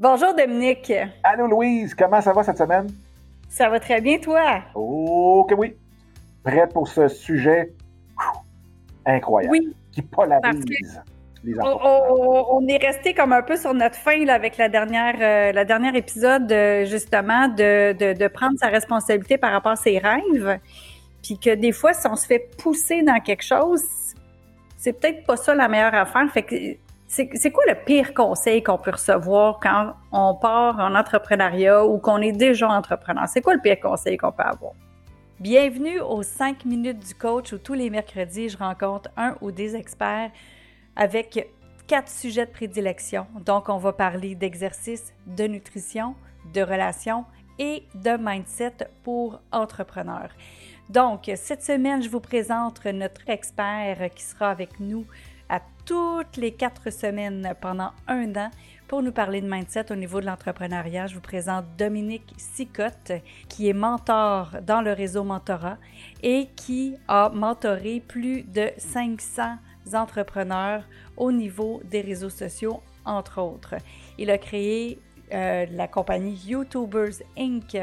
Bonjour Dominique. Allô Louise, comment ça va cette semaine? Ça va très bien toi? Oh que oui. Prête pour ce sujet incroyable oui, qui polarise. Les on, on, est resté comme un peu sur notre fin là, avec la dernière, euh, la dernière épisode euh, justement de, de, de, prendre sa responsabilité par rapport à ses rêves. Puis que des fois, si on se fait pousser dans quelque chose, c'est peut-être pas ça la meilleure affaire. Fait que c'est quoi le pire conseil qu'on peut recevoir quand on part en entrepreneuriat ou qu'on est déjà entrepreneur? C'est quoi le pire conseil qu'on peut avoir? Bienvenue aux 5 minutes du coach où tous les mercredis, je rencontre un ou des experts avec quatre sujets de prédilection. Donc, on va parler d'exercice, de nutrition, de relations et de mindset pour entrepreneurs. Donc, cette semaine, je vous présente notre expert qui sera avec nous toutes les quatre semaines pendant un an pour nous parler de mindset au niveau de l'entrepreneuriat. Je vous présente Dominique Sicotte, qui est mentor dans le réseau Mentorat et qui a mentoré plus de 500 entrepreneurs au niveau des réseaux sociaux, entre autres. Il a créé euh, la compagnie YouTubers Inc.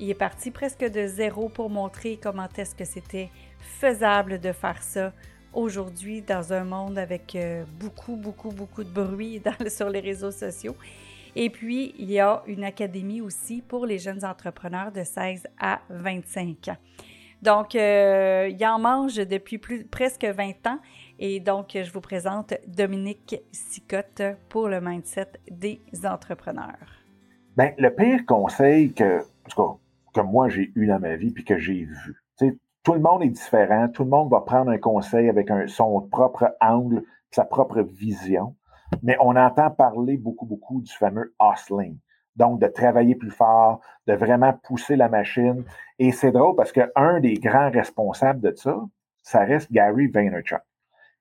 Il est parti presque de zéro pour montrer comment est-ce que c'était faisable de faire ça aujourd'hui dans un monde avec euh, beaucoup, beaucoup, beaucoup de bruit sur les réseaux sociaux. Et puis, il y a une académie aussi pour les jeunes entrepreneurs de 16 à 25 ans. Donc, euh, il en mange depuis presque 20 ans. Et donc, je vous présente Dominique Sicotte pour le mindset des entrepreneurs. Bien, le pire conseil que, que moi j'ai eu dans ma vie puis que j'ai vu, tout le monde est différent, tout le monde va prendre un conseil avec son propre angle, sa propre vision, mais on entend parler beaucoup, beaucoup du fameux hustling. Donc, de travailler plus fort, de vraiment pousser la machine. Et c'est drôle parce qu'un des grands responsables de ça, ça reste Gary Vaynerchuk,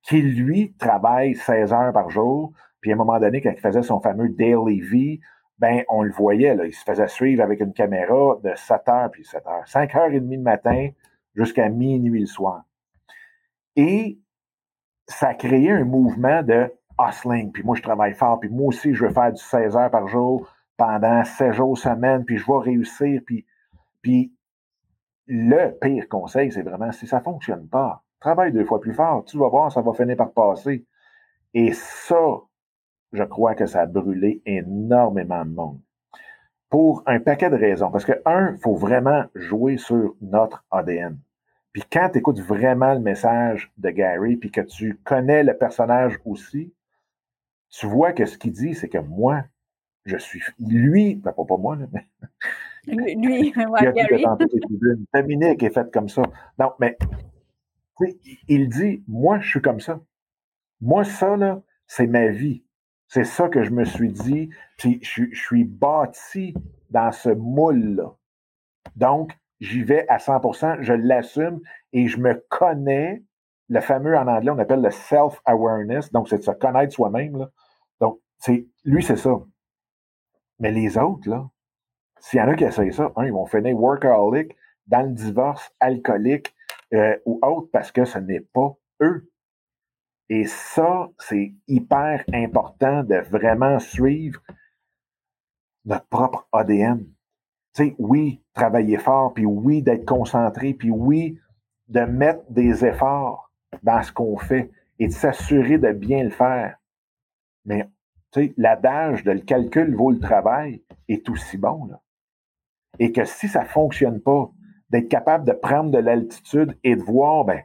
qui lui travaille 16 heures par jour. Puis à un moment donné, quand il faisait son fameux Daily V, ben, on le voyait, là, il se faisait suivre avec une caméra de 7 heures, puis 7 heures. 5 heures et demie le matin, jusqu'à minuit le soir. Et ça a créé un mouvement de hustling. Puis moi, je travaille fort. Puis moi aussi, je veux faire du 16 heures par jour pendant 16 jours semaine. Puis je vais réussir. Puis, puis le pire conseil, c'est vraiment si ça ne fonctionne pas, travaille deux fois plus fort. Tu vas voir, ça va finir par passer. Et ça, je crois que ça a brûlé énormément de monde pour un paquet de raisons. Parce que, un, il faut vraiment jouer sur notre ADN. Puis quand tu écoutes vraiment le message de Gary, puis que tu connais le personnage aussi, tu vois que ce qu'il dit, c'est que moi, je suis. Lui, ben, pas, pas moi, là, mais. Lui, ouais, Gary. Dominique est faite comme ça. Non, mais il dit Moi, je suis comme ça. Moi, ça, là, c'est ma vie. C'est ça que je me suis dit. Je, suis bâti dans ce moule-là. Donc, j'y vais à 100% je l'assume et je me connais. Le fameux en anglais, on appelle le self-awareness. Donc, c'est de se connaître soi-même. Donc, lui, c'est ça. Mais les autres, là, s'il y en a qui essayent ça, un, ils vont finir workaholic, dans le divorce, alcoolique euh, ou autre, parce que ce n'est pas eux. Et ça, c'est hyper important de vraiment suivre notre propre ADN. Tu sais, oui, travailler fort, puis oui, d'être concentré, puis oui, de mettre des efforts dans ce qu'on fait et de s'assurer de bien le faire. Mais, tu sais, l'adage de le calcul vaut le travail est aussi bon, là. Et que si ça fonctionne pas, d'être capable de prendre de l'altitude et de voir, ben,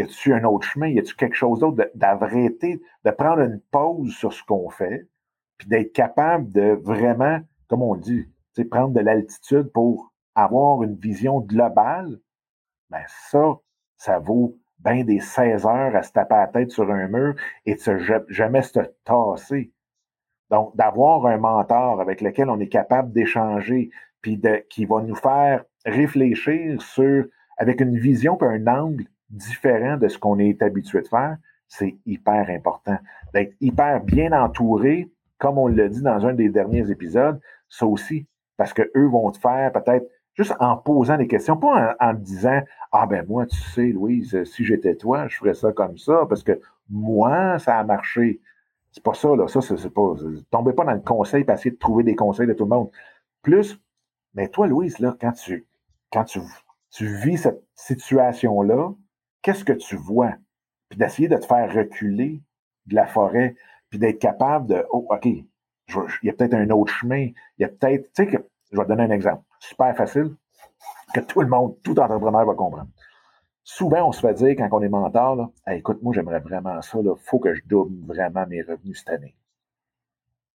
y a-tu un autre chemin? Y a-tu quelque chose d'autre? D'arrêter, de prendre une pause sur ce qu'on fait, puis d'être capable de vraiment, comme on dit, prendre de l'altitude pour avoir une vision globale, ben ça, ça vaut bien des 16 heures à se taper la tête sur un mur et de se, jamais se tasser. Donc, d'avoir un mentor avec lequel on est capable d'échanger, puis qui va nous faire réfléchir sur, avec une vision et un angle différent de ce qu'on est habitué de faire, c'est hyper important. D'être hyper bien entouré, comme on l'a dit dans un des derniers épisodes, ça aussi, parce que eux vont te faire peut-être juste en posant des questions, pas en, disant Ah ben moi, tu sais, Louise, si j'étais toi, je ferais ça comme ça, parce que moi, ça a marché. C'est pas ça, là. Ça, c'est pas. Tombez pas dans le conseil pour essayer de trouver des conseils de tout le monde. Plus, mais toi, Louise, là, quand tu, quand tu, tu vis cette situation-là, qu'est-ce que tu vois? Puis d'essayer de te faire reculer de la forêt, puis d'être capable de, oh, OK, il y a peut-être un autre chemin, il y a peut-être, tu sais, que, je vais te donner un exemple, super facile, que tout le monde, tout entrepreneur va comprendre. Souvent, on se fait dire quand on est mentor, là, écoute, moi, j'aimerais vraiment ça, il faut que je double vraiment mes revenus cette année.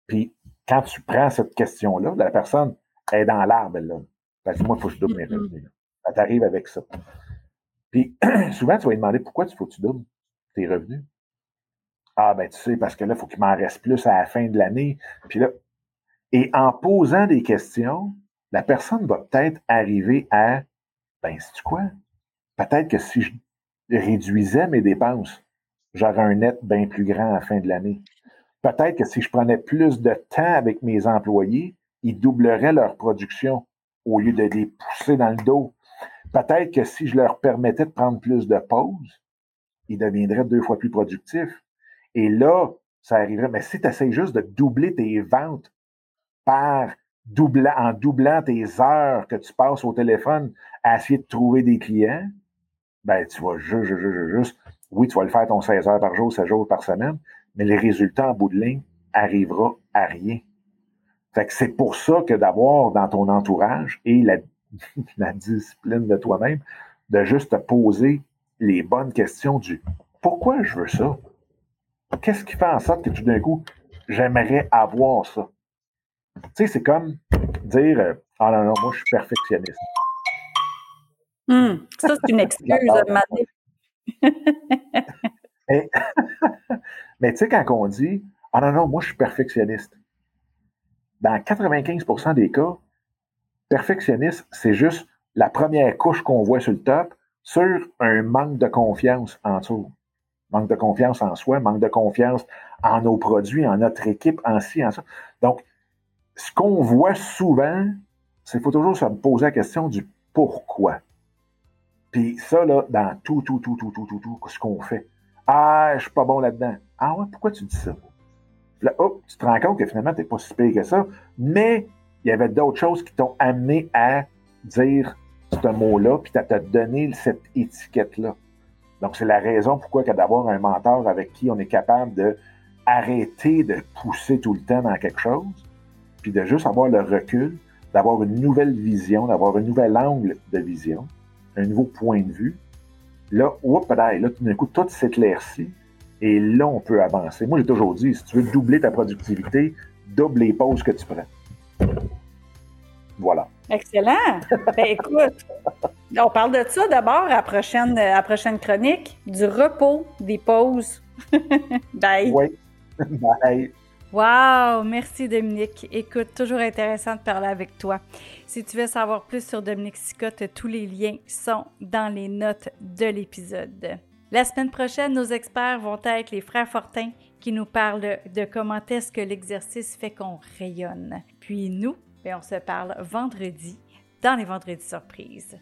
Puis, quand tu prends cette question-là, la personne est dans l'arbre, là. Elle dit, moi, il faut que je double mes revenus. Elle t'arrive avec ça. Puis, souvent, tu vas lui demander pourquoi il faut que tu doubles tes revenus? Ah, ben, tu sais, parce que là, il faut qu'il m'en reste plus à la fin de l'année. Puis là, et en posant des questions, la personne va peut-être arriver à, ben, c'est quoi? Peut-être que si je réduisais mes dépenses, j'aurais un net bien plus grand à la fin de l'année. Peut-être que si je prenais plus de temps avec mes employés, ils doubleraient leur production au lieu de les pousser dans le dos. Peut-être que si je leur permettais de prendre plus de pauses, ils deviendraient deux fois plus productifs. Et là, ça arriverait. Mais si tu essaies juste de doubler tes ventes par en doublant tes heures que tu passes au téléphone à essayer de trouver des clients, ben, tu vas juste, juste, juste, juste, oui, tu vas le faire ton 16 heures par jour, 16 jours par semaine, mais les résultats en bout de ligne arrivera à rien. Fait que c'est pour ça que d'avoir dans ton entourage et la, la discipline de toi-même, de juste te poser les bonnes questions du pourquoi je veux ça? Qu'est-ce qui fait en sorte que tout d'un coup, j'aimerais avoir ça? Tu sais, c'est comme dire euh, Ah non, non, moi, je suis perfectionniste. Hmm, ça, c'est une excuse, mais, mais tu sais, quand on dit Ah non, non, moi, je suis perfectionniste, dans 95% des cas, perfectionniste, c'est juste la première couche qu'on voit sur le top sur un manque de confiance en dessous. Manque de confiance en soi, manque de confiance en nos produits, en notre équipe, en ci, en ça. Donc, ce qu'on voit souvent, c'est qu'il faut toujours se poser la question du pourquoi. Puis ça, là, dans tout, tout, tout, tout, tout, tout, tout, ce qu'on fait. Ah, je suis pas bon là-dedans. Ah ouais, pourquoi tu dis ça? là, hop, tu te rends compte que finalement, tu n'es pas si pire que ça, mais il y avait d'autres choses qui t'ont amené à dire ce mot-là, puis à te donner cette étiquette-là. Donc, c'est la raison pourquoi d'avoir un mentor avec qui on est capable de arrêter de pousser tout le temps dans quelque chose, puis de juste avoir le recul, d'avoir une nouvelle vision, d'avoir un nouvel angle de vision, un nouveau point de vue. Là, oups, là, tout d'un coup, tout s'éclaircit et là, on peut avancer. Moi, j'ai toujours dit, si tu veux doubler ta productivité, double les pauses que tu prends. Excellent. Ben, écoute, on parle de ça d'abord à prochaine, à prochaine chronique, du repos, des pauses. Bye. Oui. Bye. Wow, merci Dominique. Écoute, toujours intéressant de parler avec toi. Si tu veux savoir plus sur Dominique Sicotte, tous les liens sont dans les notes de l'épisode. La semaine prochaine, nos experts vont être les frères Fortin qui nous parlent de comment est-ce que l'exercice fait qu'on rayonne. Puis nous, ben, on se parle vendredi dans les vendredis surprises.